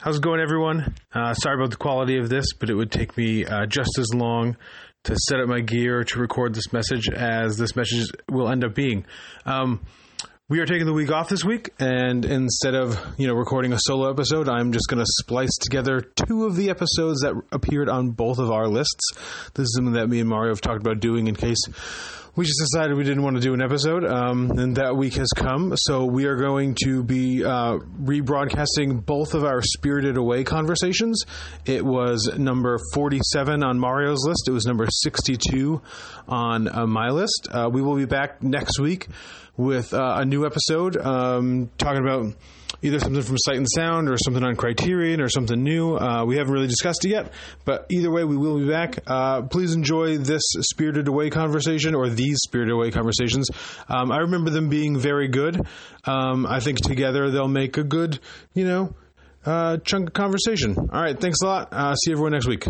How's it going, everyone? Uh, sorry about the quality of this, but it would take me uh, just as long to set up my gear to record this message as this message will end up being. Um, we are taking the week off this week, and instead of you know recording a solo episode, I'm just going to splice together two of the episodes that appeared on both of our lists. This is something that me and Mario have talked about doing in case we just decided we didn't want to do an episode, um, and that week has come. So we are going to be uh, rebroadcasting both of our Spirited Away conversations. It was number 47 on Mario's list. It was number 62 on uh, my list. Uh, we will be back next week with uh, a new episode um, talking about either something from Sight and Sound or something on Criterion or something new. Uh, we haven't really discussed it yet, but either way, we will be back. Uh, please enjoy this Spirited Away conversation or these Spirited Away conversations. Um, I remember them being very good. Um, I think together they'll make a good, you know, uh, chunk of conversation. All right, thanks a lot. Uh, see everyone next week.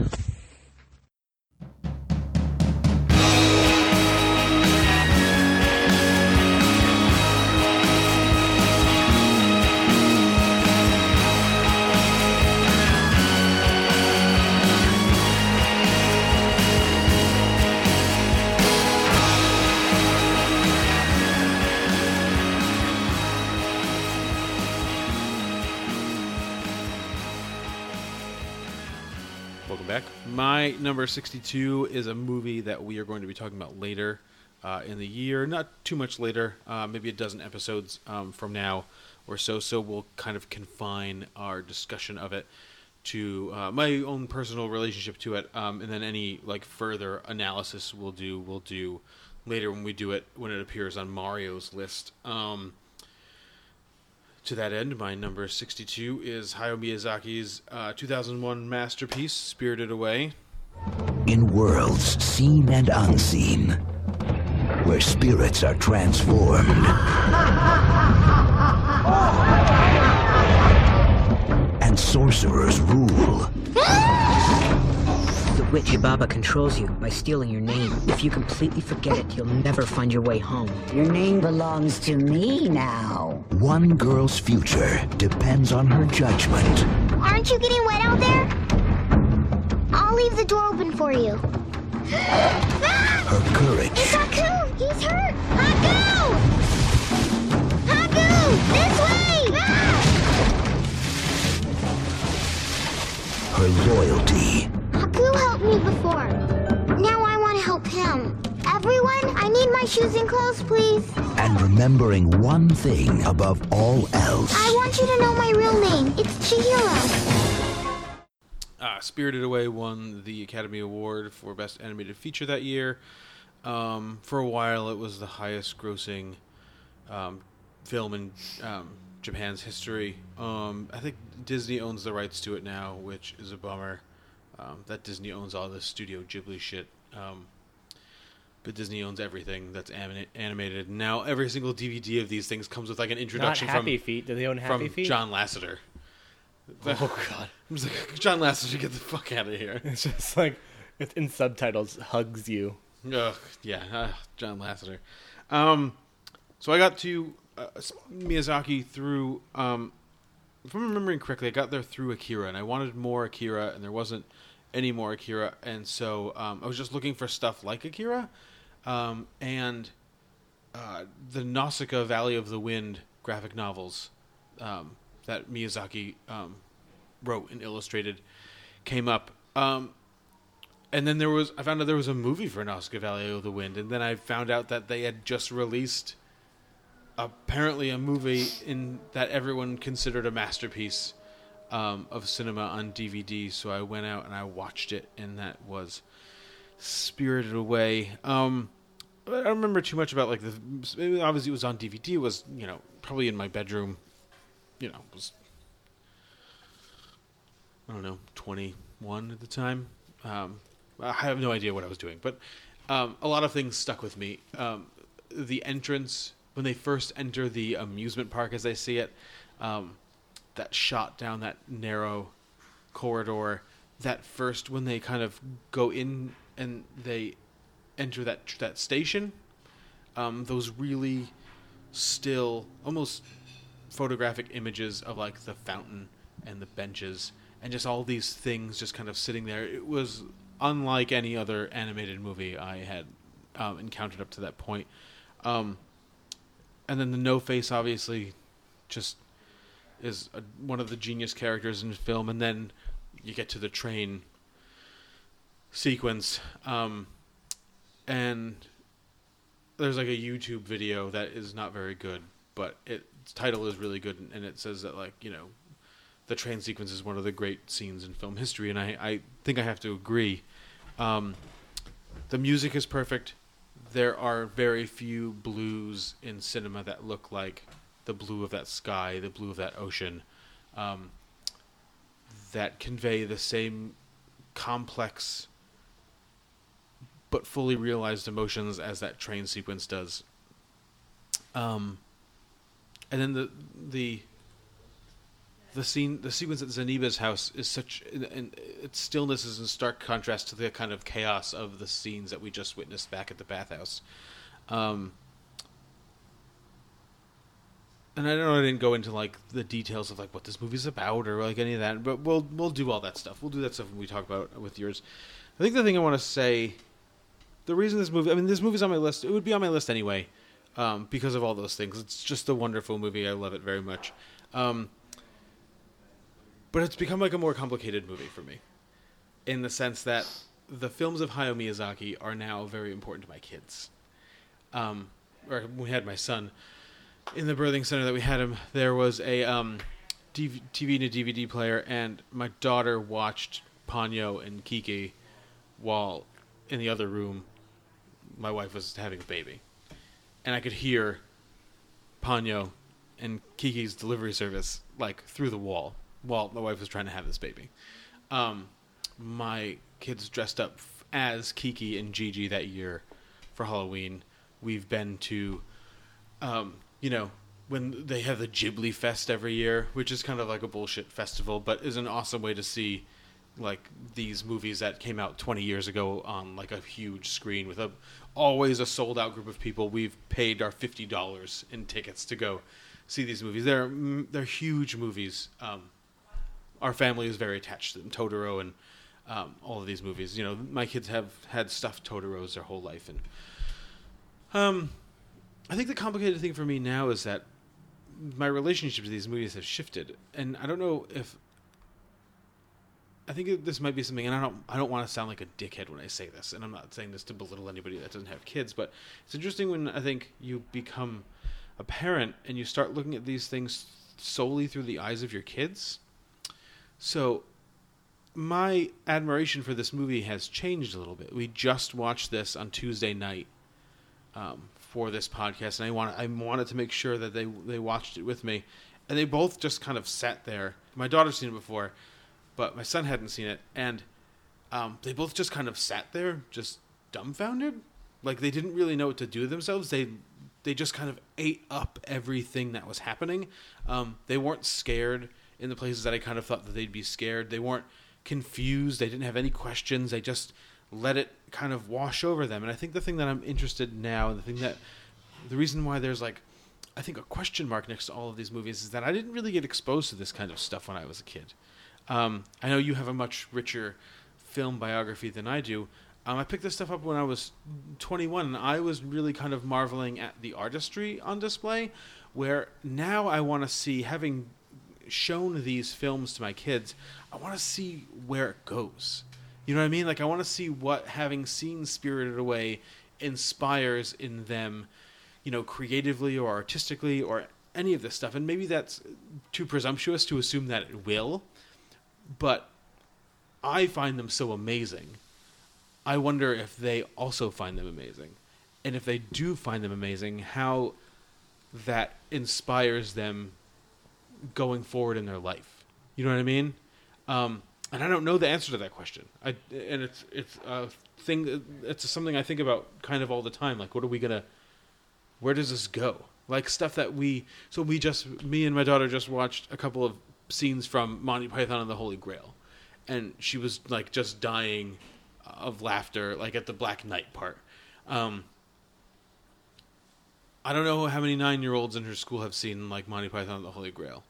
Back. My number 62 is a movie that we are going to be talking about later uh, in the year. Not too much later, uh, maybe a dozen episodes um, from now or so. So we'll kind of confine our discussion of it to uh, my own personal relationship to it, um, and then any like further analysis we'll do we'll do later when we do it when it appears on Mario's list. Um, to that end, my number 62 is Hayao Miyazaki's uh, 2001 masterpiece, Spirited Away. In worlds seen and unseen, where spirits are transformed and sorcerers rule. The witch Yubaba controls you by stealing your name. If you completely forget it, you'll never find your way home. Your name belongs to me now. One girl's future depends on her judgment. Aren't you getting wet out there? I'll leave the door open for you. Her courage It's Haku! He's hurt! Haku! Haku! This way! Ah! her loyalty, Haku helped me before. Now I want to help him. Everyone, I need my shoes and clothes, please. and remembering one thing above all else. I want you to know my real name. It's Chihiro. Uh, Spirited Away won the Academy Award for Best Animated Feature that year. Um, for a while, it was the highest grossing um, film in um, Japan's history. Um, I think Disney owns the rights to it now, which is a bummer. Um, that Disney owns all the Studio Ghibli shit. Um, but Disney owns everything that's anima- animated. Now every single DVD of these things comes with like an Not introduction Happy from Feet. Do they own Happy from Feet? John Lasseter. Oh god, I'm just like, John Lasseter, get the fuck out of here. it's just like it's in subtitles hugs you. Ugh, yeah, uh, John Lasseter. Um, so I got to uh, Miyazaki through. Um, if I'm remembering correctly, I got there through Akira, and I wanted more Akira, and there wasn't any more Akira, and so um, I was just looking for stuff like Akira, um, and uh, the Nausicaa Valley of the Wind graphic novels um, that Miyazaki um, wrote and illustrated came up. Um, and then there was I found out there was a movie for Nausicaa Valley of the Wind, and then I found out that they had just released apparently a movie in that everyone considered a masterpiece um, of cinema on DVD. So I went out and I watched it, and that was Spirited Away. Um, I don't remember too much about like the obviously it was on DVD. It was you know probably in my bedroom. You know, was I don't know twenty one at the time. Um, I have no idea what I was doing, but um, a lot of things stuck with me. Um, the entrance when they first enter the amusement park, as I see it, um, that shot down that narrow corridor. That first when they kind of go in and they enter that that station, um, those really still, almost photographic images of like the fountain and the benches and just all these things just kind of sitting there. It was unlike any other animated movie I had um, encountered up to that point. Um, and then the No Face obviously just is a, one of the genius characters in film, and then you get to the train sequence, um, and there's like a YouTube video that is not very good, but its title is really good, and it says that like you know, the train sequence is one of the great scenes in film history, and I I think I have to agree. Um, the music is perfect. There are very few blues in cinema that look like the blue of that sky, the blue of that ocean, um, that convey the same complex but fully realized emotions as that train sequence does. Um, and then the the the scene, the sequence at Zeniba's house is such, and its stillness is in stark contrast to the kind of chaos of the scenes that we just witnessed back at the bathhouse. Um, and I don't know I didn't go into like the details of like what this movie's about or like any of that, but we'll we'll do all that stuff. We'll do that stuff when we talk about with yours. I think the thing I want to say, the reason this movie, I mean, this movie's on my list. It would be on my list anyway, um, because of all those things. It's just a wonderful movie. I love it very much. Um, but it's become like a more complicated movie for me, in the sense that the films of Hayao Miyazaki are now very important to my kids. Um, or we had my son in the birthing center that we had him. There was a um, DV- TV and a DVD player, and my daughter watched Ponyo and Kiki while in the other room my wife was having a baby, and I could hear Ponyo and Kiki's delivery service like through the wall while my wife was trying to have this baby. Um, my kids dressed up as Kiki and Gigi that year for Halloween. We've been to, um, you know, when they have the Ghibli Fest every year, which is kind of like a bullshit festival, but is an awesome way to see like these movies that came out 20 years ago on like a huge screen with a always a sold out group of people. We've paid our $50 in tickets to go see these movies. They're mm, they're huge movies. Um, our family is very attached to them. Totoro and um, all of these movies. You know, my kids have had stuffed Totoros their whole life, and um, I think the complicated thing for me now is that my relationship to these movies has shifted, and I don't know if I think this might be something, and I don't I don't want to sound like a dickhead when I say this, and I'm not saying this to belittle anybody that doesn't have kids, but it's interesting when I think you become a parent and you start looking at these things solely through the eyes of your kids. So my admiration for this movie has changed a little bit. We just watched this on Tuesday night um, for this podcast, and I want I wanted to make sure that they they watched it with me, and they both just kind of sat there. My daughter's seen it before, but my son hadn't seen it, and um, they both just kind of sat there, just dumbfounded, like they didn't really know what to do themselves. They they just kind of ate up everything that was happening. Um, they weren't scared in the places that I kind of thought that they'd be scared. They weren't confused. They didn't have any questions. They just let it kind of wash over them. And I think the thing that I'm interested in now, and the thing that the reason why there's like I think a question mark next to all of these movies is that I didn't really get exposed to this kind of stuff when I was a kid. Um, I know you have a much richer film biography than I do. Um, I picked this stuff up when I was 21, and I was really kind of marveling at the artistry on display. Where now I want to see, having shown these films to my kids, I want to see where it goes. You know what I mean? Like I want to see what having seen Spirited Away inspires in them, you know, creatively or artistically or any of this stuff. And maybe that's too presumptuous to assume that it will, but I find them so amazing. I wonder if they also find them amazing. And if they do find them amazing, how that inspires them going forward in their life. You know what I mean? Um, and I don't know the answer to that question. I and it's it's a thing. It's something I think about kind of all the time. Like, what are we gonna? Where does this go? Like stuff that we. So we just me and my daughter just watched a couple of scenes from Monty Python and the Holy Grail, and she was like just dying of laughter, like at the Black Knight part. Um, I don't know how many nine year olds in her school have seen like Monty Python and the Holy Grail.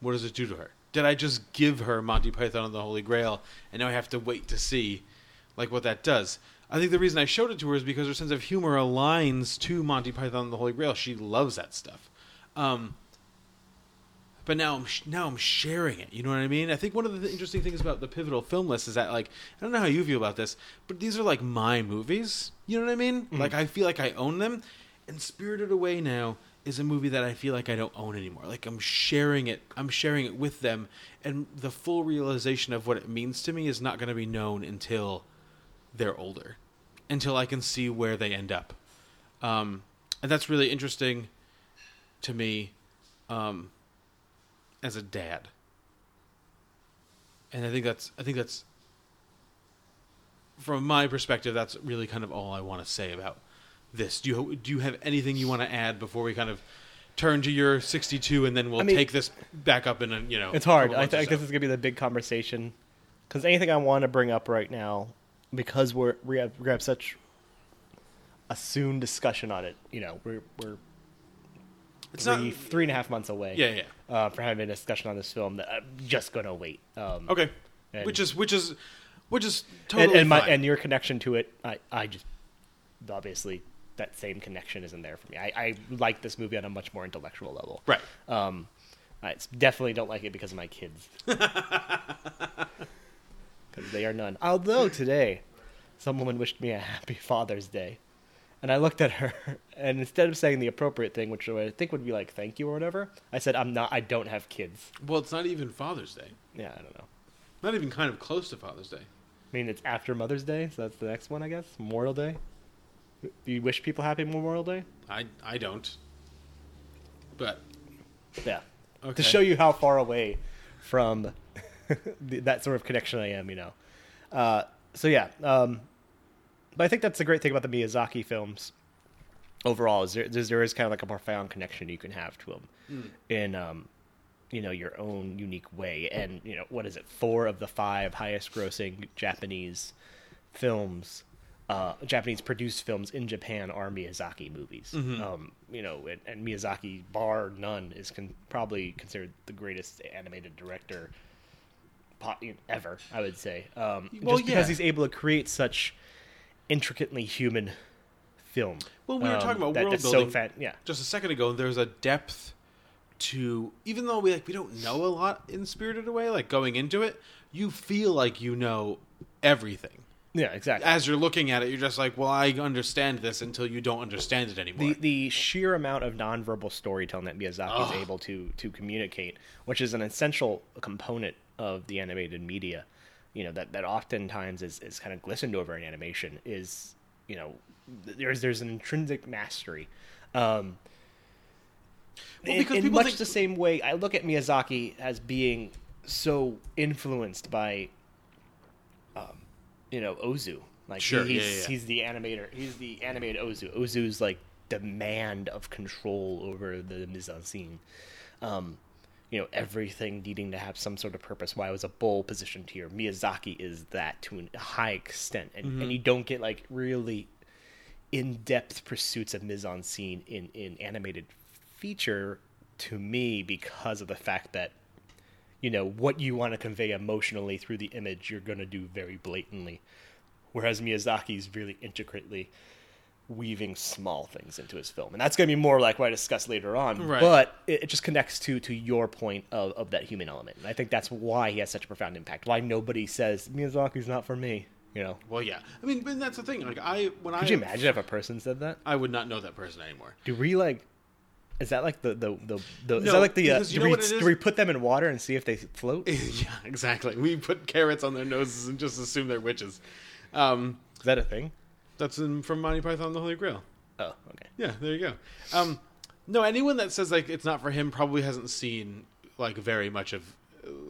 What does it do to her? Did I just give her Monty Python and the Holy Grail, and now I have to wait to see like what that does? I think the reason I showed it to her is because her sense of humor aligns to Monty Python and the Holy Grail. She loves that stuff. Um, but now I'm sh- now I'm sharing it. You know what I mean? I think one of the interesting things about the pivotal film list is that like I don't know how you feel about this, but these are like my movies. You know what I mean? Like I feel like I own them. And Spirited Away now is a movie that I feel like I don't own anymore. Like I'm sharing it. I'm sharing it with them, and the full realization of what it means to me is not going to be known until they're older, until I can see where they end up. Um, and that's really interesting to me um, as a dad. And I think that's I think that's from my perspective that's really kind of all I want to say about this. Do you do you have anything you want to add before we kind of turn to your 62 and then we'll I mean- take this back up in a, you know It's hard. I, months or th- I guess so. it's gonna be the big conversation. Because anything I want to bring up right now, because we're we have we have such a soon discussion on it. You know, we're we're It's three not three and a half months away. Yeah, yeah. Uh, for having a discussion on this film that I'm just gonna wait. Um, Okay. And- which is which is which is and, totally and my fine. and your connection to it, I I just obviously that same connection isn't there for me. I, I like this movie on a much more intellectual level. right. Um, I definitely don't like it because of my kids. Because they are none. Although today, some woman wished me a happy Father's Day. And I looked at her, and instead of saying the appropriate thing, which I think would be like "thank you" or whatever, I said, "I'm not. I don't have kids." Well, it's not even Father's Day. Yeah, I don't know. Not even kind of close to Father's Day. I mean, it's after Mother's Day, so that's the next one, I guess. Memorial Day. Do you wish people happy Memorial Day? I I don't. But Yeah. Okay. To show you how far away from that sort of connection I am, you know. Uh, so yeah, um, but I think that's the great thing about the Miyazaki films. Overall, is there's, there is kind of like a profound connection you can have to them in, um, you know, your own unique way. And you know, what is it? Four of the five highest-grossing Japanese films uh, Japanese produced films in Japan are Miyazaki movies. Um, you know, and, and Miyazaki, bar none, is con- probably considered the greatest animated director ever. I would say, um, Well, just because yeah. he's able to create such intricately human film. Well, we were um, talking about that- world building. So fan- yeah, just a second ago, there's a depth to even though we like we don't know a lot in Spirited Away, like going into it, you feel like you know everything. Yeah, exactly. As you're looking at it, you're just like, well, I understand this until you don't understand it anymore. the the sheer amount of nonverbal storytelling that Miyazaki is able to to communicate, which is an essential component of the animated media, you know that that oftentimes is is kind of glistened over in animation is you know there's there's an intrinsic mastery. Um, Well, in- because in, much think- the same way, I look at Miyazaki as being so influenced by, you know, Ozu. Like Sure, yeah, he's yeah, yeah. he's the animator. He's the animated Ozu. Ozu's like demand of control over the mise en scene. Um, you know, everything needing to have some sort of purpose. Why was a bull positioned here? Miyazaki is that to a high extent, and, Mm-hmm. and you don't get like really in-depth pursuits of mise en scene in in animated feature to me because of the fact that you know what you want to convey emotionally through the image you're going to do very blatantly whereas Miyazaki's really intricately weaving small things into his film and that's going to be more like what I discuss later on Right. but it, it just connects to to your point of, of that human element and I think that's why he has such a profound impact why nobody says Miyazaki's not for me you know well, yeah. I mean, but that's the thing. Like I when I could you imagine if a person said that I would not know that person anymore. Do we like? Is that like the the the? the is that like the? Uh, do, we, is? do we put them in water and see if they float? yeah, exactly. We put carrots on their noses and just assume they're witches. Um, that a thing? that's in, from Monty Python and the Holy Grail. Oh, okay. Yeah, there you go. Um, no, anyone that says like it's not for him probably hasn't seen like very much of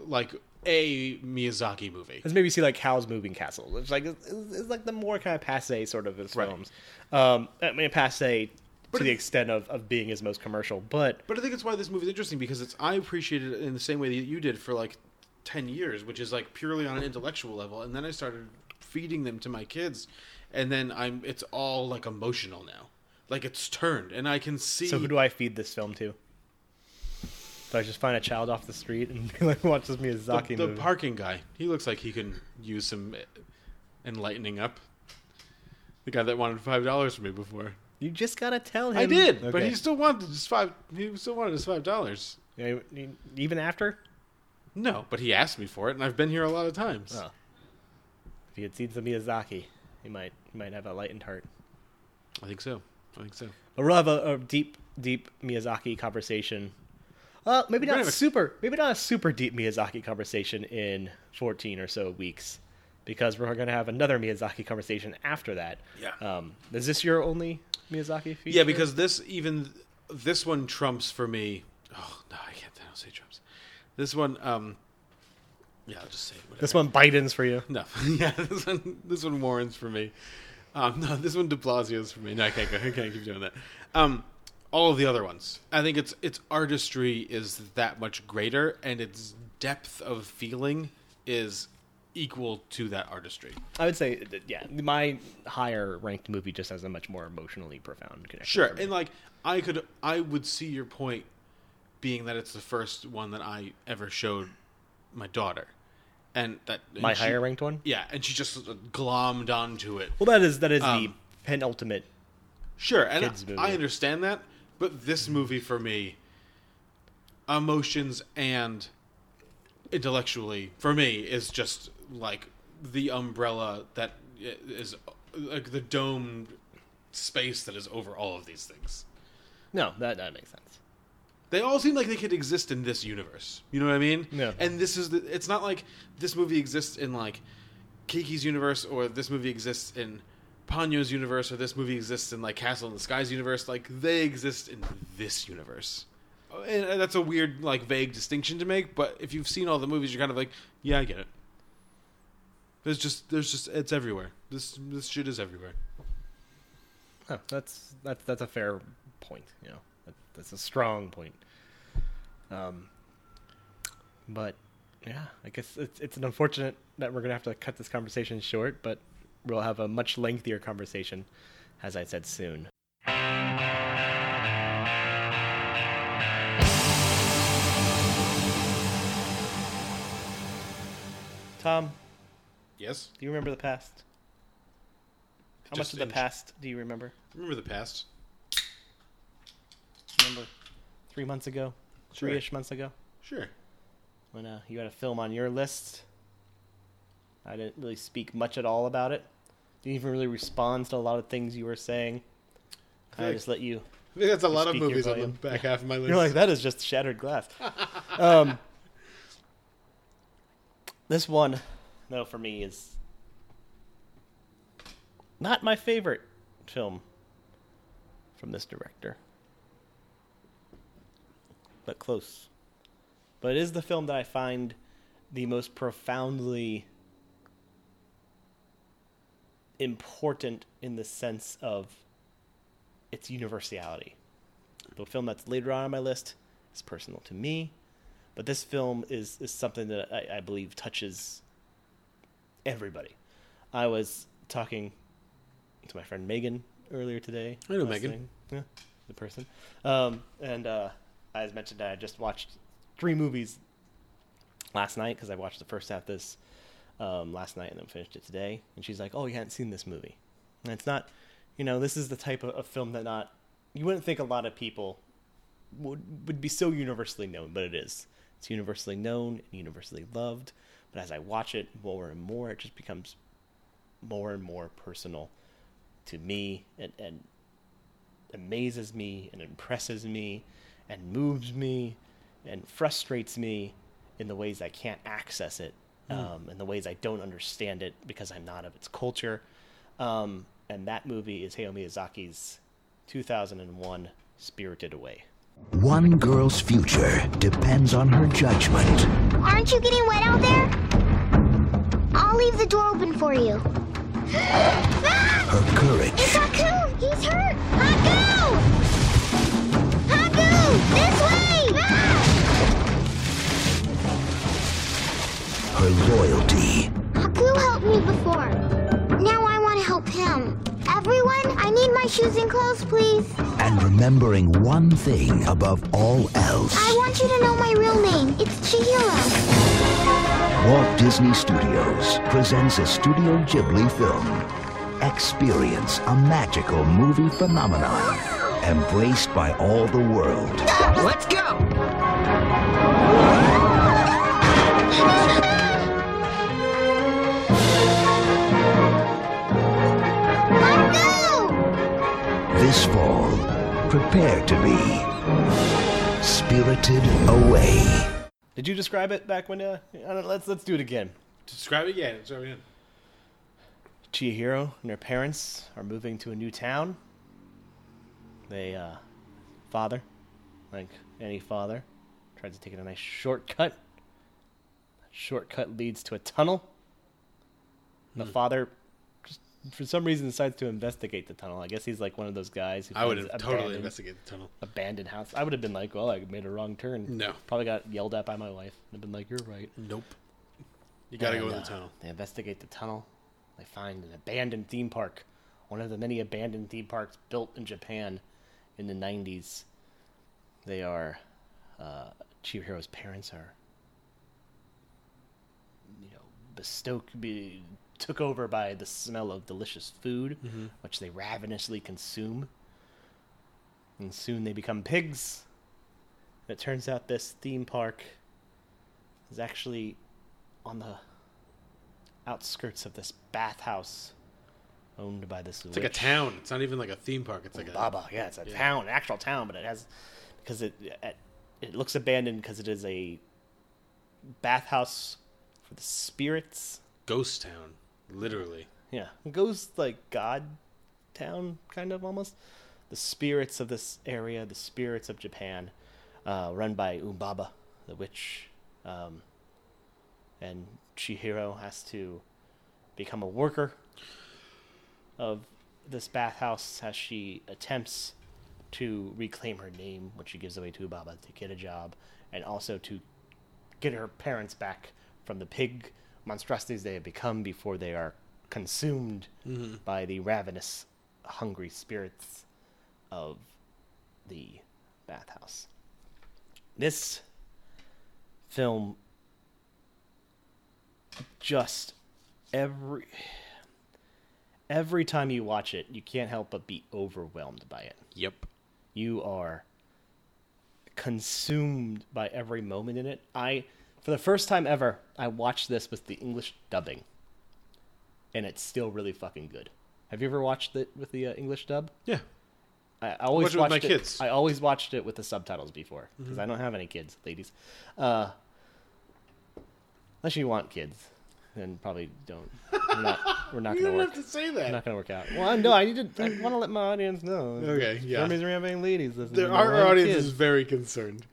like a Miyazaki movie. Let's maybe see like Howl's Moving Castle. It's like it's, it's like the more kind of passe sort of his Right. films. Um, I mean passe But to the extent of, of being his most commercial, but But I think it's why this movie is interesting because it's I appreciated it in the same way that you did for like ten years, which is like purely on an intellectual level, and then I started feeding them to my kids, and then I'm it's all like emotional now, like it's turned, and I can see. so who do I feed this film to? Do I just find a child off the street and like, watch this The, Miyazaki the movie? parking guy. He looks like he can use some enlightening up. The guy that wanted five dollars from me before. You just gotta tell him. I did, but he still wanted his five. He still wanted his five dollars. Yeah, even after. No, but he asked me for it, and I've been here a lot of times. Oh. If he had seen some Miyazaki, he might he might have a lightened heart. I think so. I think so. But we'll have a, a deep, deep Miyazaki conversation. Uh, maybe not super, maybe not a super deep Miyazaki conversation in fourteen or so weeks, because we're going to have another Miyazaki conversation after that. Yeah. Um, is this your only Miyazaki feature? Yeah, because this even this one trumps for me. Oh no, I can't. I don't say trumps. This one, um, yeah, I'll just say whatever. this one Biden's for you. No, yeah, this one, this one Warren's for me. Um, no, this one De Blasio's for me. No, I can't go. I can't keep doing that. Um, all of the other ones, I think its its artistry is that much greater, and its depth of feeling is equal to that artistry. I would say, that, yeah, my higher ranked movie just has a much more emotionally profound connection. Sure, and like I could, I would see your point, being that it's the first one that I ever showed my daughter, and that and my she- higher ranked one. yeah, and she just glommed onto it. Well, that is that is the Um, penultimate. Sure, and. I understand that, but this movie for me, emotions and intellectually for me is just like the umbrella that is like the domed space that is over all of these things. No, that that makes sense. They all seem like they could exist in this universe. You know what I mean? Yeah. And this is the, it's not like this movie exists in like Kiki's universe or this movie exists in Ponyo's universe or this movie exists in like Castle in the Sky's universe. Like they exist in this universe. And that's a weird like vague distinction to make, but if you've seen all the movies you're kind of like, yeah, I get it. There's just there's just it's everywhere. This this shit is everywhere. Oh, that's that's that's a fair point. You know, that, that's a strong point. Um, but yeah, I guess it's it's an unfortunate that we're gonna have to cut this conversation short, but we'll have a much lengthier conversation, as I said soon. Tom, Yes? do you remember the past? How Just much of the in- past do you remember? Remember the past? remember three months ago, Sure. three-ish months ago, Sure. when uh, you had a film on your list. I didn't really speak much at all about it. Didn't even really respond to a lot of things you were saying. I like- just let you. I think that's a lot of Speak your movies on the volume. back half of my list. You're like that is just shattered glass. um, this one, though, for me is not my favorite film from this director, but close. But it is the film that I find the most profoundly important in the sense of its universality. The film that's later on on my list is personal to me, but this film is, is something that I, I believe touches everybody. I was talking to my friend Megan earlier today. I know Megan. thing. Yeah, the person. Um, and uh, as mentioned, I just watched three movies last night because I watched the first half this um, last night and then finished it today. And she's like, "Oh, you hadn't seen this movie?" And it's not, you know, this is the type of, of film that not you wouldn't think a lot of people would would be so universally known, but it is. It's universally known and universally loved. But as I watch it more and more, it just becomes more and more personal to me and, and amazes me and impresses me and moves me and frustrates me in the ways I can't access it, um, in the ways I don't understand it because I'm not of its culture. Um, and that movie is Hayao Miyazaki's 2001 Spirited Away. One girl's future depends on her judgment. Aren't you getting wet out there? I'll leave the door open for you. ah! Her courage. It's Haku! He's hurt! Haku! Haku! This way! Ah! her loyalty, Haku helped me before. Now I want to help him. Everyone, I need my shoes and clothes, please. And remembering one thing above all else. I want you to know my real name. It's Chihiro. Walt Disney Studios presents a Studio Ghibli film. Experience a magical movie phenomenon embraced by all the world. Let's go! Prepare to be spirited away. Did you describe it back when? Uh, I let's let's do it again. Describe it again. Describe it again. Chihiro and her parents are moving to a new town. They, uh, father, like any father, tries to take a nice shortcut. That shortcut leads to a tunnel. The father, just for some reason, decides to investigate the tunnel. I guess he's like one of those guys who I would have totally investigated the tunnel. abandoned house. I would have been like, well, I made a wrong turn. No. Probably got yelled at by my wife. I'd have been like, you're right. Nope. You gotta go And, in the uh, tunnel. They investigate the tunnel. They find an abandoned theme park, one of the many abandoned theme parks built in Japan in the 90s. They are, uh, Chihiro's parents are, you know, bestoked, be, took over by the smell of delicious food, mm-hmm. which they ravenously consume. And soon they become pigs. And It turns out this theme park is actually on the outskirts of this bathhouse owned by this It's like a town. It's not even like a theme park. It's like a Baba. Yeah, it's a town, an actual town, but it has because it it, it looks abandoned because it is a bathhouse for the spirits. ghost town, literally. Yeah, goes like God town, kind of almost. The spirits of this area, the spirits of Japan, uh, run by Yubaba, the witch, um, and Chihiro has to become a worker of this bathhouse as she attempts to reclaim her name, which she gives away to Yubaba to get a job, and also to get her parents back from the pig monstrosities they have become before they are consumed mm-hmm. by the ravenous, hungry spirits of the bathhouse. This film just every every time you watch it, you can't help but be overwhelmed by it Yep. you are consumed by every moment in it. I, for the first time ever, I watched this with the English dubbing, and it's still really fucking good. Have you ever watched it with the uh, English dub? Yeah. I, I always watched it with my watched it. kids. I always watched it with the subtitles before because I don't have any kids, ladies. Uh, unless you want kids, then probably don't. We're not. We're not You gonna don't work. have to say that. Not gonna work out. Well, no, I need to. I want to let my audience know. Okay, For yeah. some reason we have any ladies listening. The, we our audience kids. is very concerned.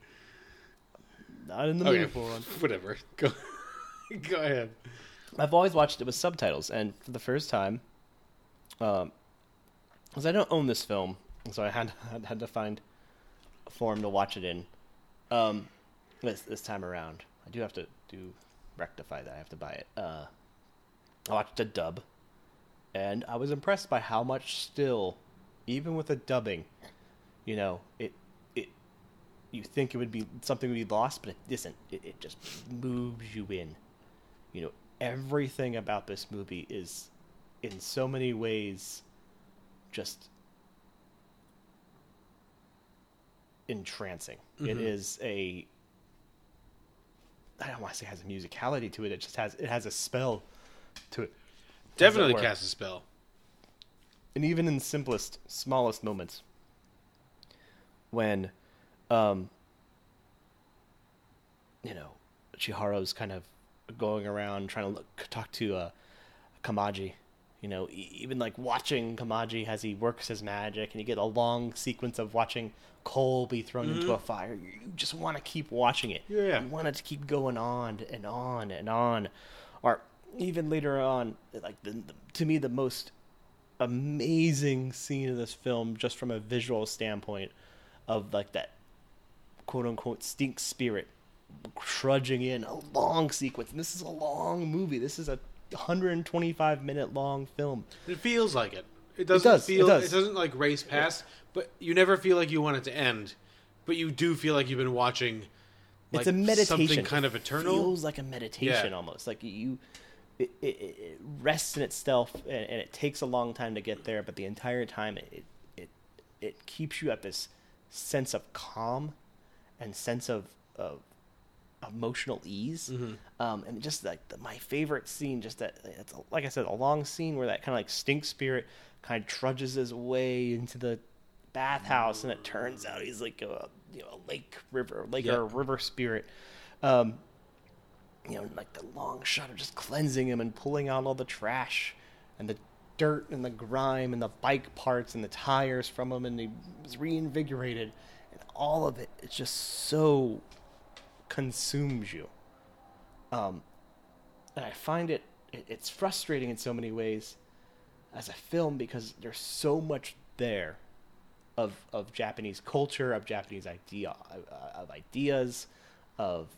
Not in the Okay, for one. whatever. Go, go ahead. I've always watched it with subtitles, and for the first time, um, because I don't own this film, so I had had to find a form to watch it in. Um, this this time around, I do have to do rectify that. I have to buy it. Uh, I watched a dub, and I was impressed by how much still, even with the dubbing, you know, it you think it would be something would be lost, but it isn't. It, it just moves you in you know everything about this movie is in so many ways just entrancing It mm-hmm. is a i don't want to say it has a musicality to it it just has it has a spell to it Definitely were. cast a spell. and even in the simplest smallest moments when um you know chihiro's kind of going around trying to look, talk to uh, kamaji you know e- even like watching kamaji as he works his magic and you get a long sequence of watching coal be thrown into a fire. You you just want to keep watching it. Yeah. you want it to keep going on and on and on. Or even later on like the, the, to me the most amazing scene of this film just from a visual standpoint of like that quote unquote stink spirit trudging in a long sequence and this is a long movie this is a 125 minute long film It feels like it. It doesn't does, it feel. does. not like race past, but you never feel like you want it to end. But you do feel like you've been watching. Like, it's a meditation. Something kind It of eternal. Feels like a meditation Yeah. almost. Like you, it, it, it rests in itself, and, and it takes a long time to get there. But the entire time, it it it keeps you at this sense of calm and sense of of emotional ease. Mm-hmm. Um, and just like the, my favorite scene, just that it's like I said, a long scene where that kind of like stink spirit kind of trudges his way into the bathhouse, and it turns out he's like a you know a lake river, lake or a river spirit. Um, you know, like the long shot of just cleansing him and pulling out all the trash and the dirt and the grime and the bike parts and the tires from him, and he was reinvigorated, all of it it just so consumes you. Um, and I find it, it it's frustrating in so many ways as a film because there's so much there of of Japanese culture, of Japanese idea, uh, of ideas, of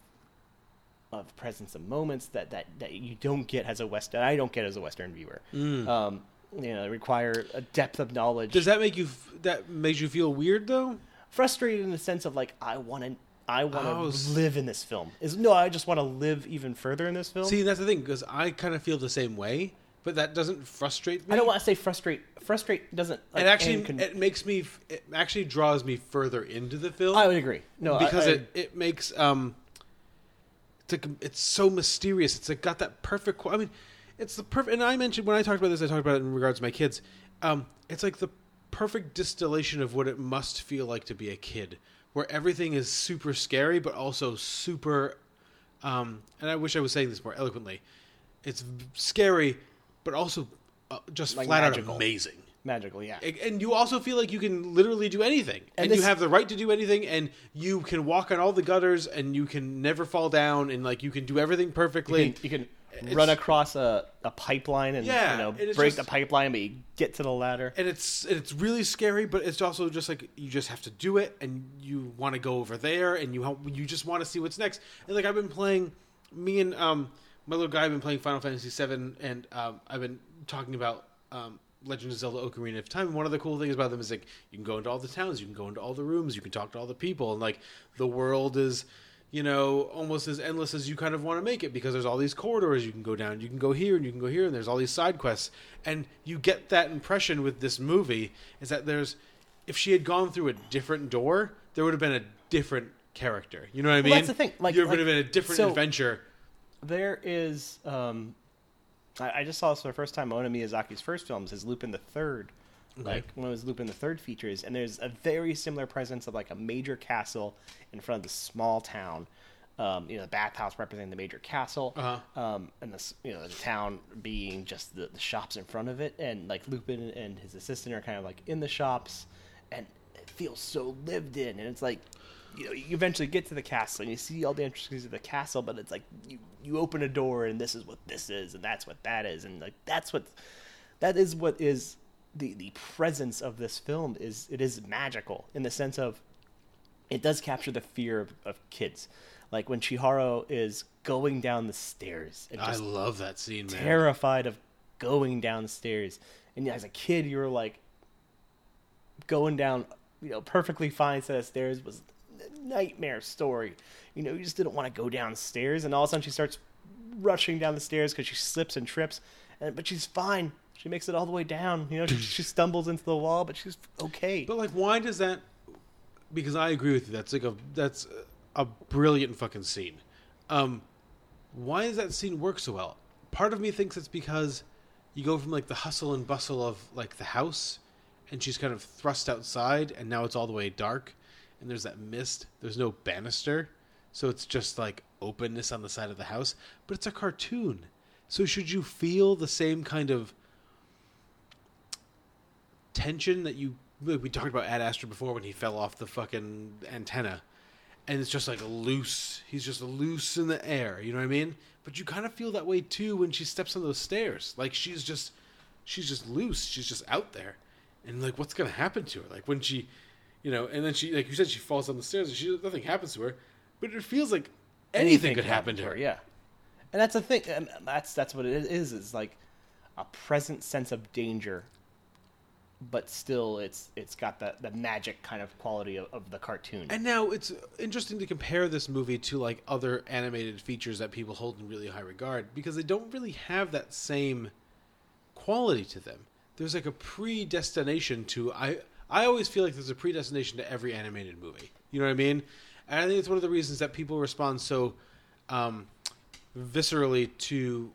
of presence of moments that, that, that you don't get as a West. I don't get as a Western viewer. Um, you know, require a depth of knowledge. Does that make you? f- That makes you feel weird though? Frustrated in the sense of like I want to. I want to Oh, s- live in this film. Is no, I just want to live even further in this film. See, that's the thing because I kind of feel the same way, but that doesn't frustrate me. I don't want to say frustrate. Frustrate doesn't. Like, It actually con- it makes me. It actually draws me further into the film. I would agree. No, because I- it it makes um. It's like it's so mysterious. It's like got that perfect. I mean, it's the perfect. And I mentioned when I talked about this, I talked about it in regards to my kids. Um, it's like the perfect distillation of what it must feel like to be a kid, where everything is super scary but also super. Um, and I wish I was saying this more eloquently. It's scary, but also uh, just Like flat magical. out amazing. magical. Yeah. And you also feel like you can literally do anything, and, And you have the right to do anything, and you can walk on all the gutters, and you can never fall down, and like you can do everything perfectly. you can, you can run across a, a pipeline and Yeah, you know and break just- the pipeline, but you get to the ladder. and it's it's really scary, but it's also just like you just have to do it, and you want to go over there, and you you just want to see what's next. And like I've been playing, me and um my little guy have been playing Final Fantasy VII, and um, I've been talking about um, Legend of Zelda: Ocarina of Time. One of the cool things about them is like you can go into all the towns, you can go into all the rooms, you can talk to all the people, and like the world is. You know, almost as endless as you kind of want to make it because there's all these corridors you can go down. You can go here and you can go here, and there's all these side quests. And you get that impression with this movie is that there's, if she had gone through a different door, there would have been a different character. You know what I mean? Well, that's the thing, like- there would like- have been a different so- adventure. There is. Um, I, I just saw this for the first time. One of Miyazaki's first films is Lupin the Third. Like one of his Lupin the Third features, and there's a very similar presence of like a major castle in front of the small town. Um, you know, the bathhouse representing the major castle, Uh-huh. um, and the you know the town being just the, the shops in front of it, and like Lupin and his assistant are kind of like in the shops, and it feels so lived in, and it's like you know, you eventually get to the castle and you see all the intricacies of the castle, but it's like you, you open a door and this is what this is and that's what that is. And like that's what that is what is the the presence of this film is it is magical in the sense of it does capture the fear of, of kids. Like when Chihiro is going down the stairs and I love that scene, man. terrified of going downstairs. And as a kid, you were like, going down, you know, perfectly fine set of stairs was a nightmare story. You know, you just didn't want to go downstairs, and all of a sudden she starts rushing down the stairs because she slips and trips, and but she's fine. She makes it all the way down. You know, she, she stumbles into the wall, but she's okay. But like, why does that? Because I agree with you. That's like a that's a brilliant fucking scene. Um, why does that scene work so well? Part of me thinks it's because you go from like the hustle and bustle of like the house, and she's kind of thrust outside, and now it's all the way dark, and there's that mist. There's no banister, so it's just like openness on the side of the house. But it's a cartoon, so should you feel the same kind of tension that you we talked about Ad Astra before when he fell off the fucking antenna, and it's just like loose. He's just loose in the air. You know what I mean? But you kind of feel that way too when she steps on those stairs. Like she's just she's just loose. She's just out there, and like what's gonna happen to her? Like when she, you know, and then she like you said she falls down the stairs and she nothing happens to her, but it feels like anything, could happen to her. Yeah, and that's the thing. And that's that's what it is. Is like a present sense of danger but still it's it's got the the magic kind of quality of, of the cartoon. And now it's interesting to compare this movie to like other animated features that people hold in really high regard because they don't really have that same quality to them. There's like a predestination to I I always feel like there's a predestination to every animated movie. You know what I mean? And I think it's one of the reasons that people respond so um, viscerally to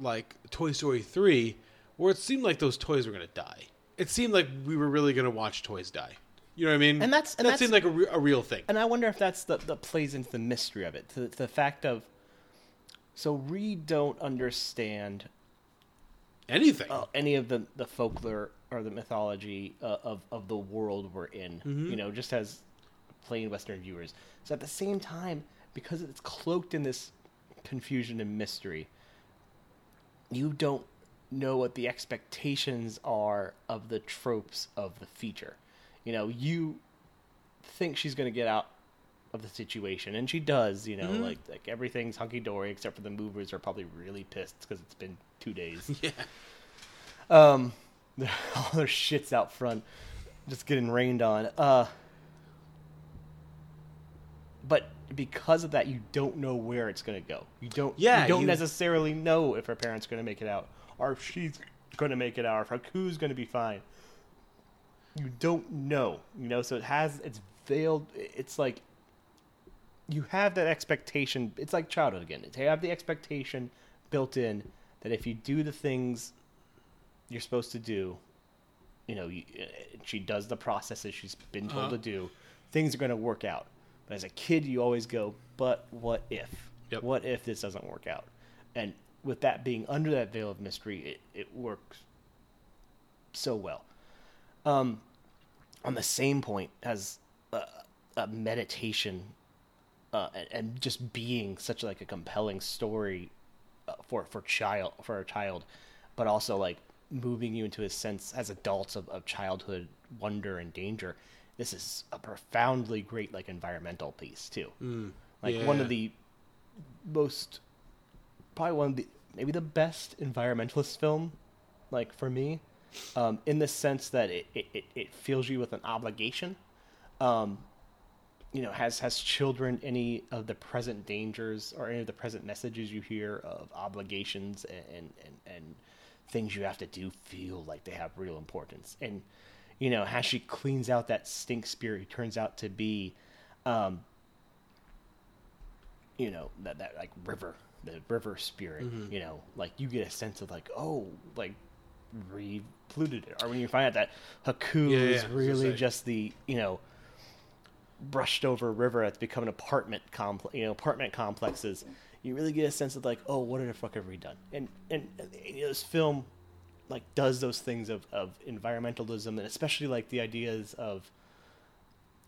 like Toy Story 3 where it seemed like those toys were going to die. It seemed like we were really going to watch toys die. You know what I mean? And that's- and that that's- seemed like a, re- a real thing. and I wonder if that's the that plays into the mystery of it, to, to the fact of so we don't understand Anything. uh, any of the the folklore or the mythology uh, of of the world we're in. You know, just as plain Western viewers. So at the same time, because it's cloaked in this confusion and mystery, you don't know what the expectations are of the tropes of the feature. You know, you think she's going to get out of the situation, and she does. You know, like like everything's hunky dory except for the movers are probably really pissed because it's been two days. yeah. Um, all their shits out front, just getting rained on. Uh, but because of that, you don't know where it's gonna go. You don't. Yeah, You don't you- necessarily know if her parents are gonna make it out, or if she's gonna make it out, or if Haku's gonna be fine. You don't know. You know, so it has it's veiled. It's like you have that expectation. It's like childhood again. You have the expectation built in that if you do the things you're supposed to do, you know, you, uh, she does the processes she's been told Uh-huh. to do, things are going to work out. But as a kid, you always go, but what if? Yep. What if this doesn't work out? And with that being under that veil of mystery, it, it works so well. Um, on the same point as a, a meditation uh, and, and just being such like a compelling story uh, for for child for a child, but also like moving you into a sense as adults of, of childhood wonder and danger. This is a profoundly great like environmental piece too. like one of the most probably one of the maybe the best environmentalist film like for me um, in the sense that it, it, it, fills you with an obligation um, you know has has children any of the present dangers or any of the present messages you hear of obligations and and, and, and things you have to do feel like they have real importance? And you know how she cleans out that stink spirit turns out to be um, you know that that like river the river spirit Mm-hmm. you know like you get a sense of like oh like re polluted it. Or when you find out that haku Yeah, yeah, is I really just the you know brushed over river that's become an apartment complex you know apartment complexes you really get a sense of like oh what the fuck have we done? And and, and you know, this film like does those things of, of environmentalism and especially like the ideas of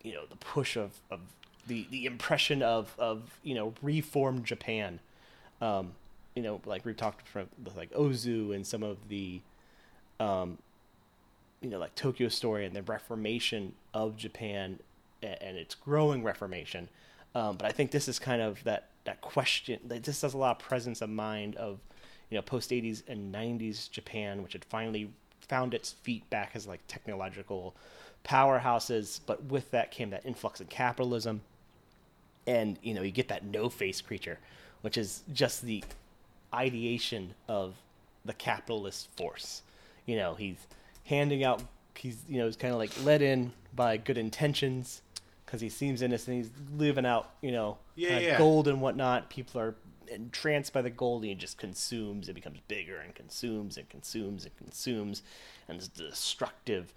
you know the push of, of the the impression of of you know reformed Japan, um, you know like we've talked from like Ozu and some of the, um, you know like Tokyo Story and the reformation of Japan and, and its growing reformation, um, but I think this is kind of that that question that this has a lot of presence of mind of you know post 80s and 90s Japan which had finally found its feet back as like technological powerhouses. But with that came that influx of capitalism and you know you get that no face creature which is just the ideation of the capitalist force. You know he's handing out he's you know he's kind of like led in by good intentions because he seems innocent. He's living out you know Yeah, yeah. gold and whatnot. People are entranced by the gold and he just consumes it becomes bigger and consumes and consumes and consumes and it's destructive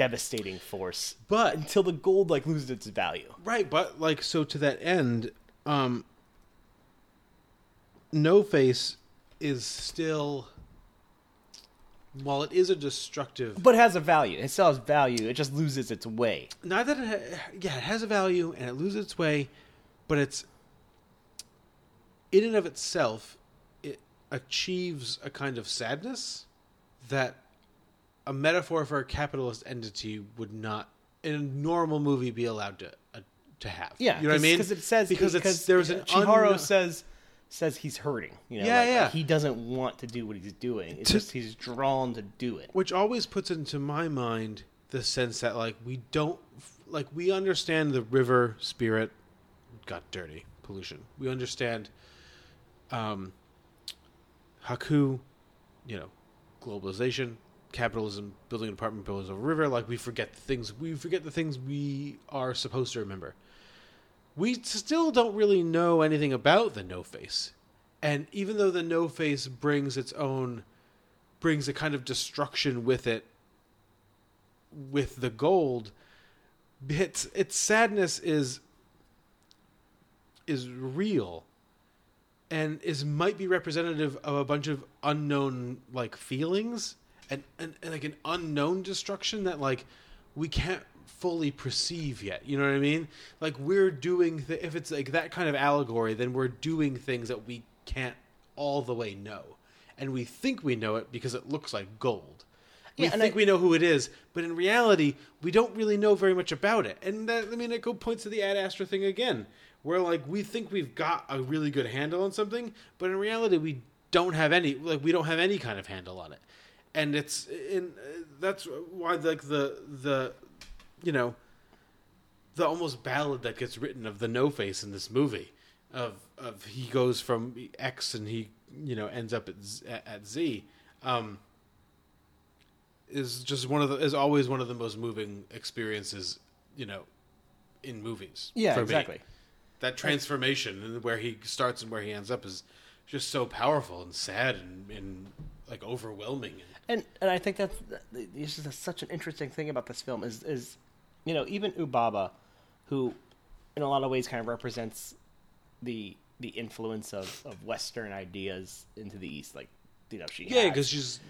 devastating force. But- until the gold like loses its value. Right, but like so to that end, um No Face is still while it is a destructive but it has a value. It still has value. It just loses its way. Not that it ha- yeah, it has a value and it loses its way, but it's in and of itself it achieves a kind of sadness that a metaphor for a capitalist entity would not in a normal movie be allowed to uh, to have. Yeah, you know what I mean? Because it says because because it's there's an Chihiro un- says says he's hurting. You know, Yeah, like, yeah. He doesn't want to do what he's doing. It's To- just he's drawn to do it. which always puts into my mind the sense that like we don't like we understand the river spirit got dirty pollution we understand um haku you know globalization capitalism building an apartment buildings over a river like we forget the things we forget the things we are supposed to remember. We still don't really know anything about the no face. And even though the no face brings its own brings a kind of destruction with it with the gold its its sadness is is real and is might be representative of a bunch of unknown like feelings and, and, and like an unknown destruction that like we can't fully perceive yet you know what i mean like we're doing th- if it's like that kind of allegory then we're doing things that we can't all the way know and we think we know it because it looks like gold we Yeah, think I- we know who it is, but in reality, we don't really know very much about it. And that, I mean, it go points to the Ad Astra thing again, where like we think we've got a really good handle on something, but in reality, we don't have any. Like we don't have any kind of handle on it, and it's in that's why like the the you know the almost ballad that gets written of the no face in this movie of of he goes from X and he you know ends up at Z, at Z um, is just one of the is always one of the most moving experiences you know in movies Yeah, for me. exactly. that transformation and where he starts and where he ends up is just so powerful and sad and, and like overwhelming and and I think that's this is such an interesting thing about this film is is you know even Yubaba, who in a lot of ways kind of represents the the influence of, of Western ideas into the East, like you know she yeah because she's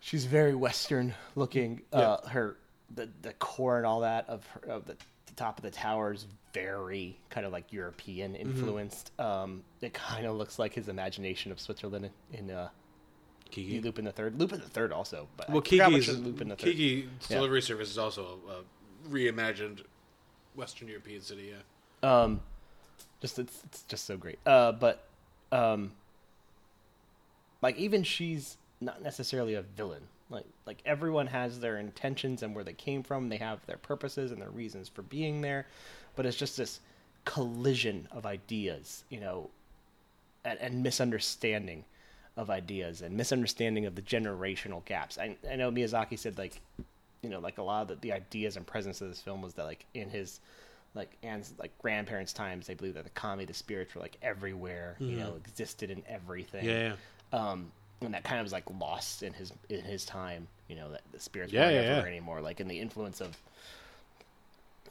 she's very Western looking. Uh, her the the core and all that of her, of the, top of the tower is very kind of like European Mm-hmm. influenced. Um, it kind of looks like his imagination of Switzerland in, in uh, Kiki. Lupin the Third. Lupin the Third also, but Well, I forgot which Kiki's is Lupin the Third. Kiki Yeah. delivery service is also a, a reimagined Western European city. Yeah. Um, just it's, it's just so great. Uh, but um, like even she's not necessarily a villain. Like like everyone has their intentions and where they came from. They have their purposes and their reasons for being there. But it's just this collision of ideas, you know, and, and misunderstanding of ideas and misunderstanding of the generational gaps. I, I know Miyazaki said like, you know, like a lot of the, the ideas and presence of this film was that like in his like and like grandparents' times, they believed that the kami, the spirits, were like everywhere, you know, existed in everything. Yeah, Um, and that kind of was like lost in his in his time. You know, that the spirits Yeah, weren't yeah, everywhere yeah. anymore. Like in the influence of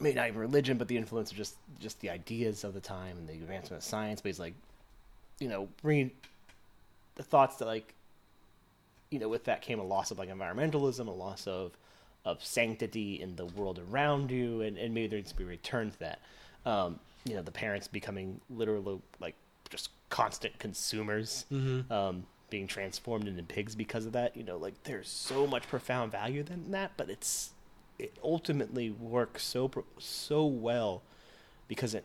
maybe not even religion, but the influence of just just the ideas of the time and the advancement of science. But he's like, you know, bringing the thoughts that like, you know, with that came a loss of like environmentalism, a loss of of sanctity in the world around you, and, and maybe there needs to be a return to that. Um, you know, the parents becoming literally like just constant consumers, um, being transformed into pigs because of that. You know, like there's so much profound value in that, but it's it ultimately works so so well because it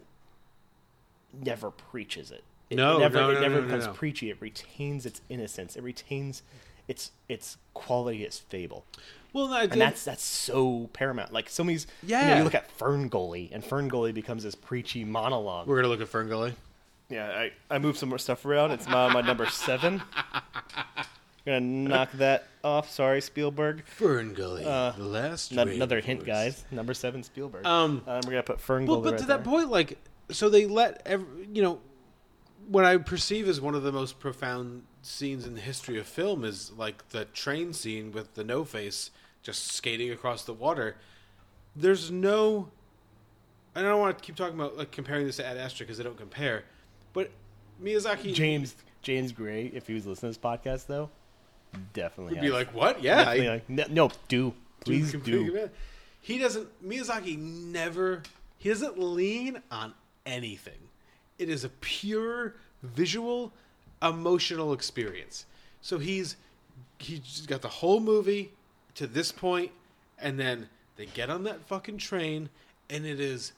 never preaches it. It No, never, no, it never no, no, becomes no. preachy. It retains its innocence. It retains its its quality as fable, Well, I and that's that's so paramount. Like some of these, you, know, Yeah. you look at Fern Gully, and Fern Gully becomes this preachy monologue. we're gonna look at Ferngully. Yeah, I, I moved some more stuff around. It's my, my number seven. I'm Gonna knock that off. Sorry, Spielberg. Ferngully. the last. Not, another hint, rainforest. guys. Number seven, Spielberg. Um, Uh, we're gonna put Fern Well, but right to that point, like, so they let every, you know, what I perceive as one of the most profound scenes in the history of film is like the train scene with the No Face just skating across the water. There's no, I don't want to keep talking about like comparing this to Ad Astra because they don't compare, but Miyazaki James James Gray, if he was listening to this podcast, though, definitely would be like, what? Yeah, I- like, no, no, do please Dude, do. He doesn't. Miyazaki never. He doesn't lean on anything. It is a pure visual, emotional experience. So he's he's got the whole movie to this point, and then they get on that fucking train, and it is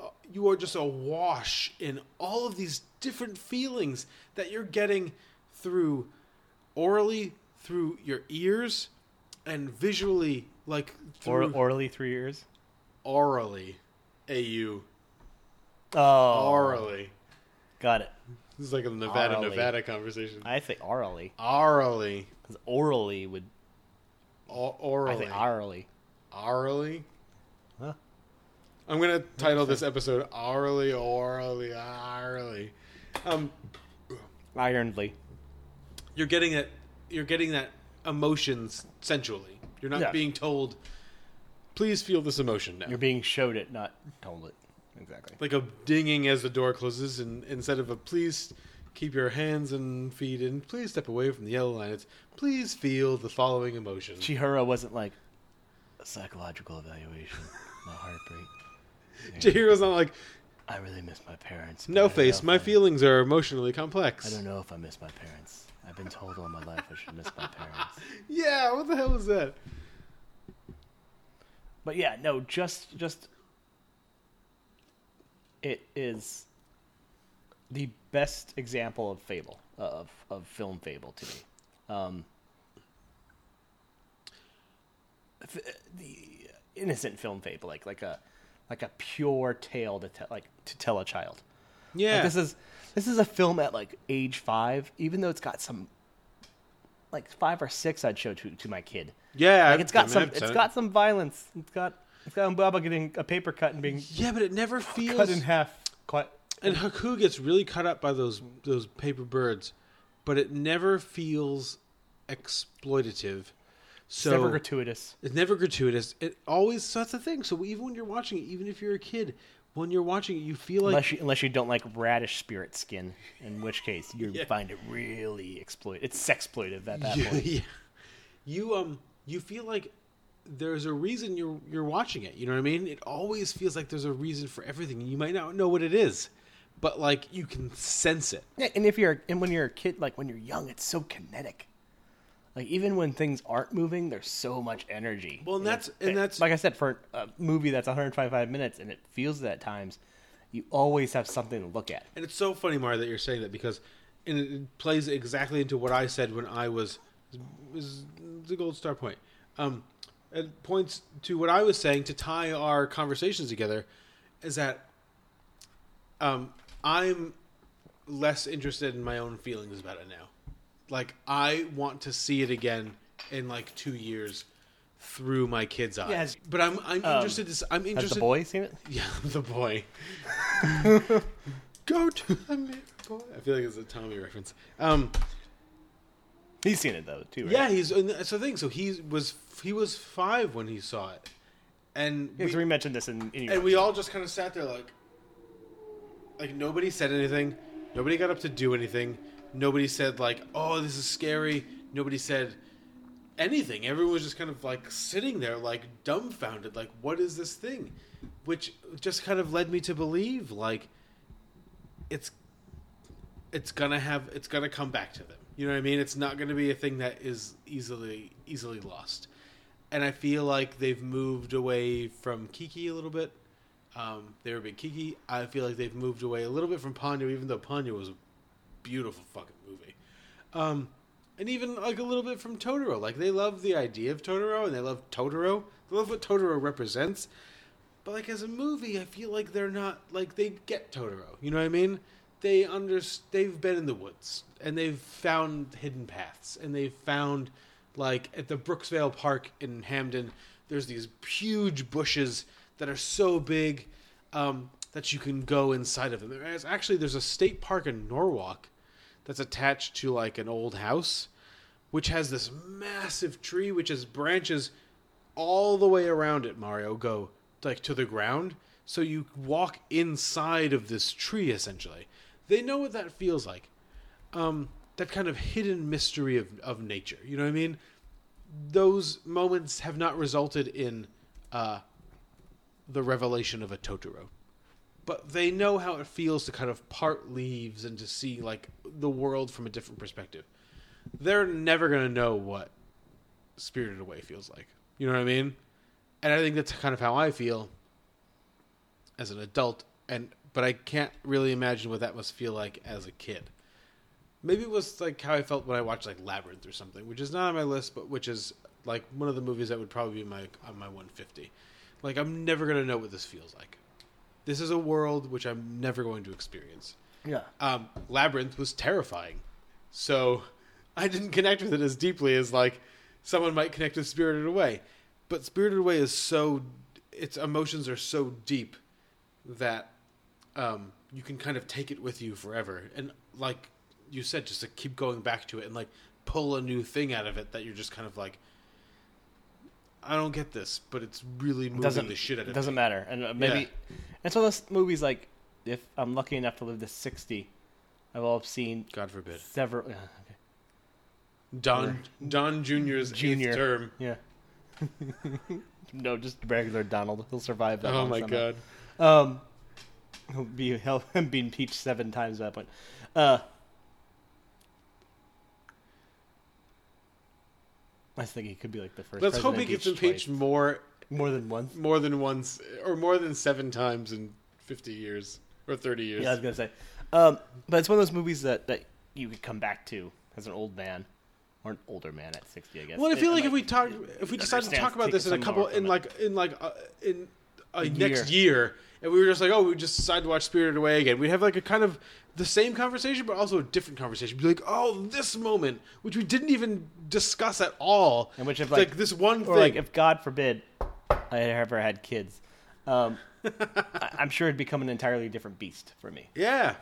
uh, you are just awash in all of these different feelings that you're getting through orally, through your ears, and visually, like Or, through orally three years. orally. A U Oh, orally. Got it. This is like a Nevada Orally. Nevada conversation. I say orally Orally. because orally would. O- I orally. say orally. Orally. Huh? I'm gonna title this episode "Orally, Orally, Orally." Um, Ironly. you're getting that. You're getting that emotions sensually. You're not Yeah. being told, "Please feel this emotion now." You're being showed it, not told it. Exactly. like a dinging as the door closes, and instead of a "Please keep your hands and feet in," please step away from the yellow line. It's "Please feel the following emotion." Chihiro wasn't like a psychological evaluation. My heartbreak. Chihiro's not like, I really miss my parents. but I "No don't know face, if my I- feelings are emotionally complex." I don't know if I miss my parents. I've been told all my life I should miss my parents. Yeah, what the hell is that? But yeah, no, just just it is the best example of fable of of film fable to me. Um, f- the innocent film fable, like like a like a pure tale to tell, like to tell a child. Yeah, Like this is this is a film at like age five, even though it's got some like five or six I'd show to to my kid. yeah. Like it's got I mean, some it's got some violence. It's got it's got Mbaba getting a paper cut and being Yeah, but it never feels. cut in half. Quite and Haku gets really cut up by those those paper birds, but it never feels exploitative. So never gratuitous. It's never gratuitous. It always so that's the thing. So even when you're watching it, even if you're a kid, when you're watching it, you feel like Unless you, unless you don't like radish spirit skin, in which case you Yeah. find it really exploit. It's sexploitive at that you, point. yeah. you um you feel like there's a reason you're you're watching it. You know what I mean? It always feels like there's a reason for everything. You might not know what it is, but like you can sense it. Yeah, and if you're and when you're a kid, like when you're young, it's so kinetic. Like even when things aren't moving, there's so much energy. Well, and that's- it's- and that's- like I said for a movie that's 125 minutes and it feels that at times. You always have something to look at. And it's so funny, Mario, that you're saying that because and it plays exactly into what I said when I was was the gold star point. Um, it points to what I was saying to tie our conversations together, is that um, I'm less interested in my own feelings about it now. Like I want to see it again in like two years through my kid's eyes. has- but I'm I'm interested. To, I'm Has the boy seen it? Yeah, the boy. Go to the boy. I feel like it's a Tommy reference. Um, He's seen it though too. Right? yeah, he's and that's the thing. So he was he was five when he saw it, and we, we mentioned this in, in and we all just kind of sat there like, like nobody said anything. Nobody got up to do anything. Nobody said like, "Oh, this is scary." Nobody said anything. Everyone was just kind of like sitting there, like dumbfounded, like, "What is this thing?" Which just kind of led me to believe like it's it's gonna have it's gonna come back to them. You know what I mean? It's not gonna be a thing that is easily easily lost. And I feel like they've moved away from Kiki a little bit. Um, they were a big Kiki. I feel like they've moved away a little bit from Ponyo, even though Ponyo was a beautiful fucking movie. Um, and even like a little bit from Totoro. Like they love the idea of Totoro and they love Totoro. They love what Totoro represents. But like as a movie, I feel like they're not like they get Totoro. You know what I mean? They under they've been in the woods and they've found hidden paths and they've found like at the Brooksvale Park in Hamden. There's these huge bushes that are so big um, that you can go inside of them. There's actually there's a state park in Norwalk that's attached to like an old house, which has this massive tree which has branches all the way around it. Mario go like to the ground, so you walk inside of this tree essentially. They know what that feels like. Um, that kind of hidden mystery of of nature. You know what I mean? Those moments have not resulted in uh, the revelation of a Totoro but they know how it feels to kind of part leaves and to see like the world from a different perspective. They're never to know what Spirited Away feels like. You know what I mean? And I think that's kind of how I feel as an adult and but I can't really imagine what that must feel like as a kid. Maybe it was like how I felt when I watched like Labyrinth or something, which is not on my list, but which is like one of the movies that would probably be my on my 150. Like I'm never gonna know what this feels like. This is a world which I'm never going to experience. Yeah. Um, Labyrinth was terrifying, so I didn't connect with it as deeply as like someone might connect with Spirited Away. But Spirited Away is so its emotions are so deep that um, you can kind of take it with you forever. And like you said, just to keep going back to it and like pull a new thing out of it that you're just kind of like, I don't get this, but it's really moving doesn't the shit out of it doesn't me. matter and uh, maybe Yeah. one of those movies like if i'm lucky enough to live to 60 i will have seen God forbid. several okay. Don Don Junior's junior term. yeah no just regular donald he'll survive that Oh my somehow. god. um he'll be he'll be impeached seven times at that point uh I think he could be like the first. Let's hope he gets impeached impeached more more than once. more than once or more than seven times in 50 years or 30 years. Yeah, I was gonna say, um, but it's one of those movies that, that you could come back to as an old man or an older man at sixty, I guess. well, I feel It- like if we talk, if we decided to talk about this in a couple, in like, in like, uh, in next year, and we were just like, oh, we just decided to watch Spirited Away again, we'd have like a kind of the same conversation, but also a different conversation. Be like, oh, this moment, which we didn't even discuss at all, And which if, It's like- this one or thing, like if God forbid I ever had kids, um, I- I'm sure it'd become an entirely different beast for me. yeah,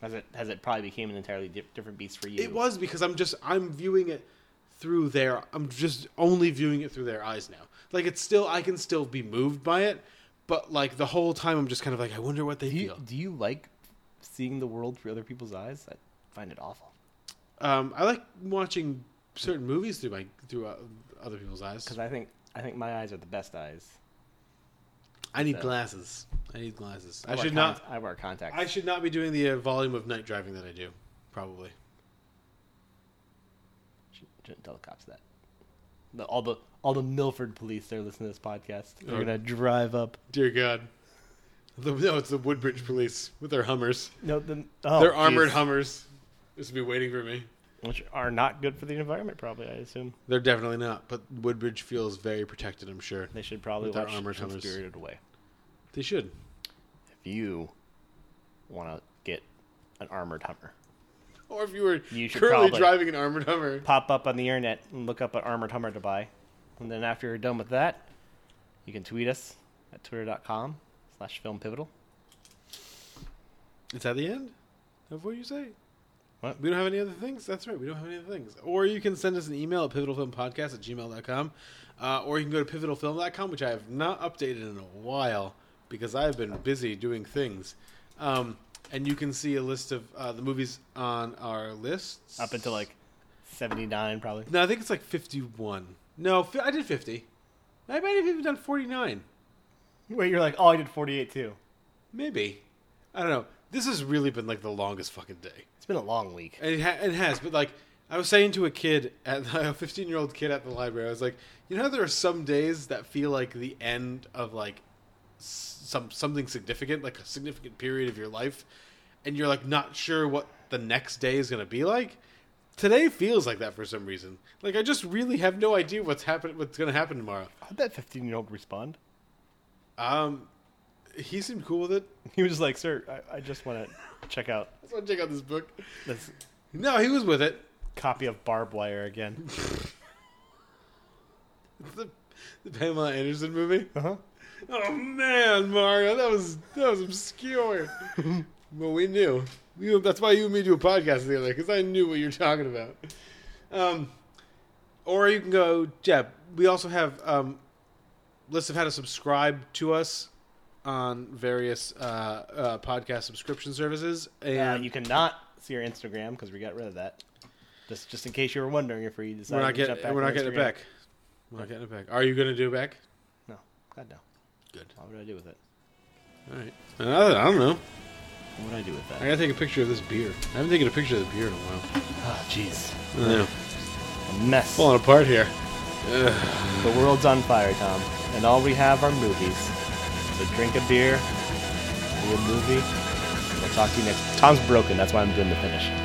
As it has it probably became an entirely di- different beast for you. It was because I'm just I'm viewing it through their I'm just only viewing it through their eyes now. Like it's still I can still be moved by it, but like the whole time I'm just kind of like I wonder what they Do you, feel. do you like seeing the world through other people's eyes? I find it awful. Um, I like watching certain movies through my through uh, other people's eyes. Because I think I think my eyes are the best eyes. I need so- glasses. I need glasses. I, wear should cont- not. I wear contacts. I should not be doing the uh, volume of night driving that I do. Probably. Shouldn't tell the cops that. The, all the all the Milford police that are listening to this podcast. They're Oh. gonna drive up. Dear God. The, no, it's the Woodbridge police with their Hummers. No, the, oh, They're armored jeez. Hummers. This will be waiting for me. which are not good for the environment. Probably, I assume They're definitely not, but Woodbridge feels very protected. I'm sure they should probably With their watch armored Hummers. Spirited Away. they should. If you want to get an armored Hummer, Or if you were You currently driving an armored Hummer, pop up on the internet and look up an armored Hummer to buy, and then after you're done with that, you can tweet us at twitter.com slash film pivotal. is that the end of what you say? What? We don't have any other things. That's right. We don't have any other things. Or you can send us an email at pivotalfilmpodcast at gmail.com. Uh, or you can go to pivotalfilm.com, which I have not updated in a while because I've been busy doing things. Um, and you can see a list of uh, the movies on our lists. Up until like 79, probably. No, I think it's like 51. No, fi- I did 50. I might have even done 49. Wait, you're like, oh, I did 48 too. Maybe. I don't know. This has really been like the longest fucking day. It's been a long week. And it, ha- it has, but like I was saying to a kid at a 15 year old kid at the library, I was like, you know, there are some days that feel like the end of like some something significant, like a significant period of your life, and you're like not sure what the next day is going to be like. Today feels like that for some reason. Like I just really have no idea what's happening, what's going to happen tomorrow. How'd that 15 year old respond? Um, he seemed cool with it. He was like, sir, I, I just want to check out I just want to check out this book. this No, he was with it. copy of Barb Wire again. The, the Pamela Anderson movie. Uh huh. Oh man, Mario, that was that was obscure. well, we knew. We, that's why you and me do a podcast together because I knew what you're talking about. Um, or you can go, Jeb. We also have um, lists of how to subscribe to us on various uh, uh, podcast subscription services, and And you cannot see our Instagram because we got rid of that. Just just in case you were wondering if we decided we're not to getting jump back we're not getting it back. We're not getting it back. Are you going to do it back? No, God no. Good. What would I do with it? All right. Uh, I don't know. What would I do with that? I gotta take a picture of this beer. I haven't taken a picture of the beer in a while. Oh, jeez. I know. A mess. Falling apart here. The world's on fire, Tom, and all we have are movies. So drink a beer We'll movie. We'll talk to you next. Tom's broken. That's why I'm doing the finish.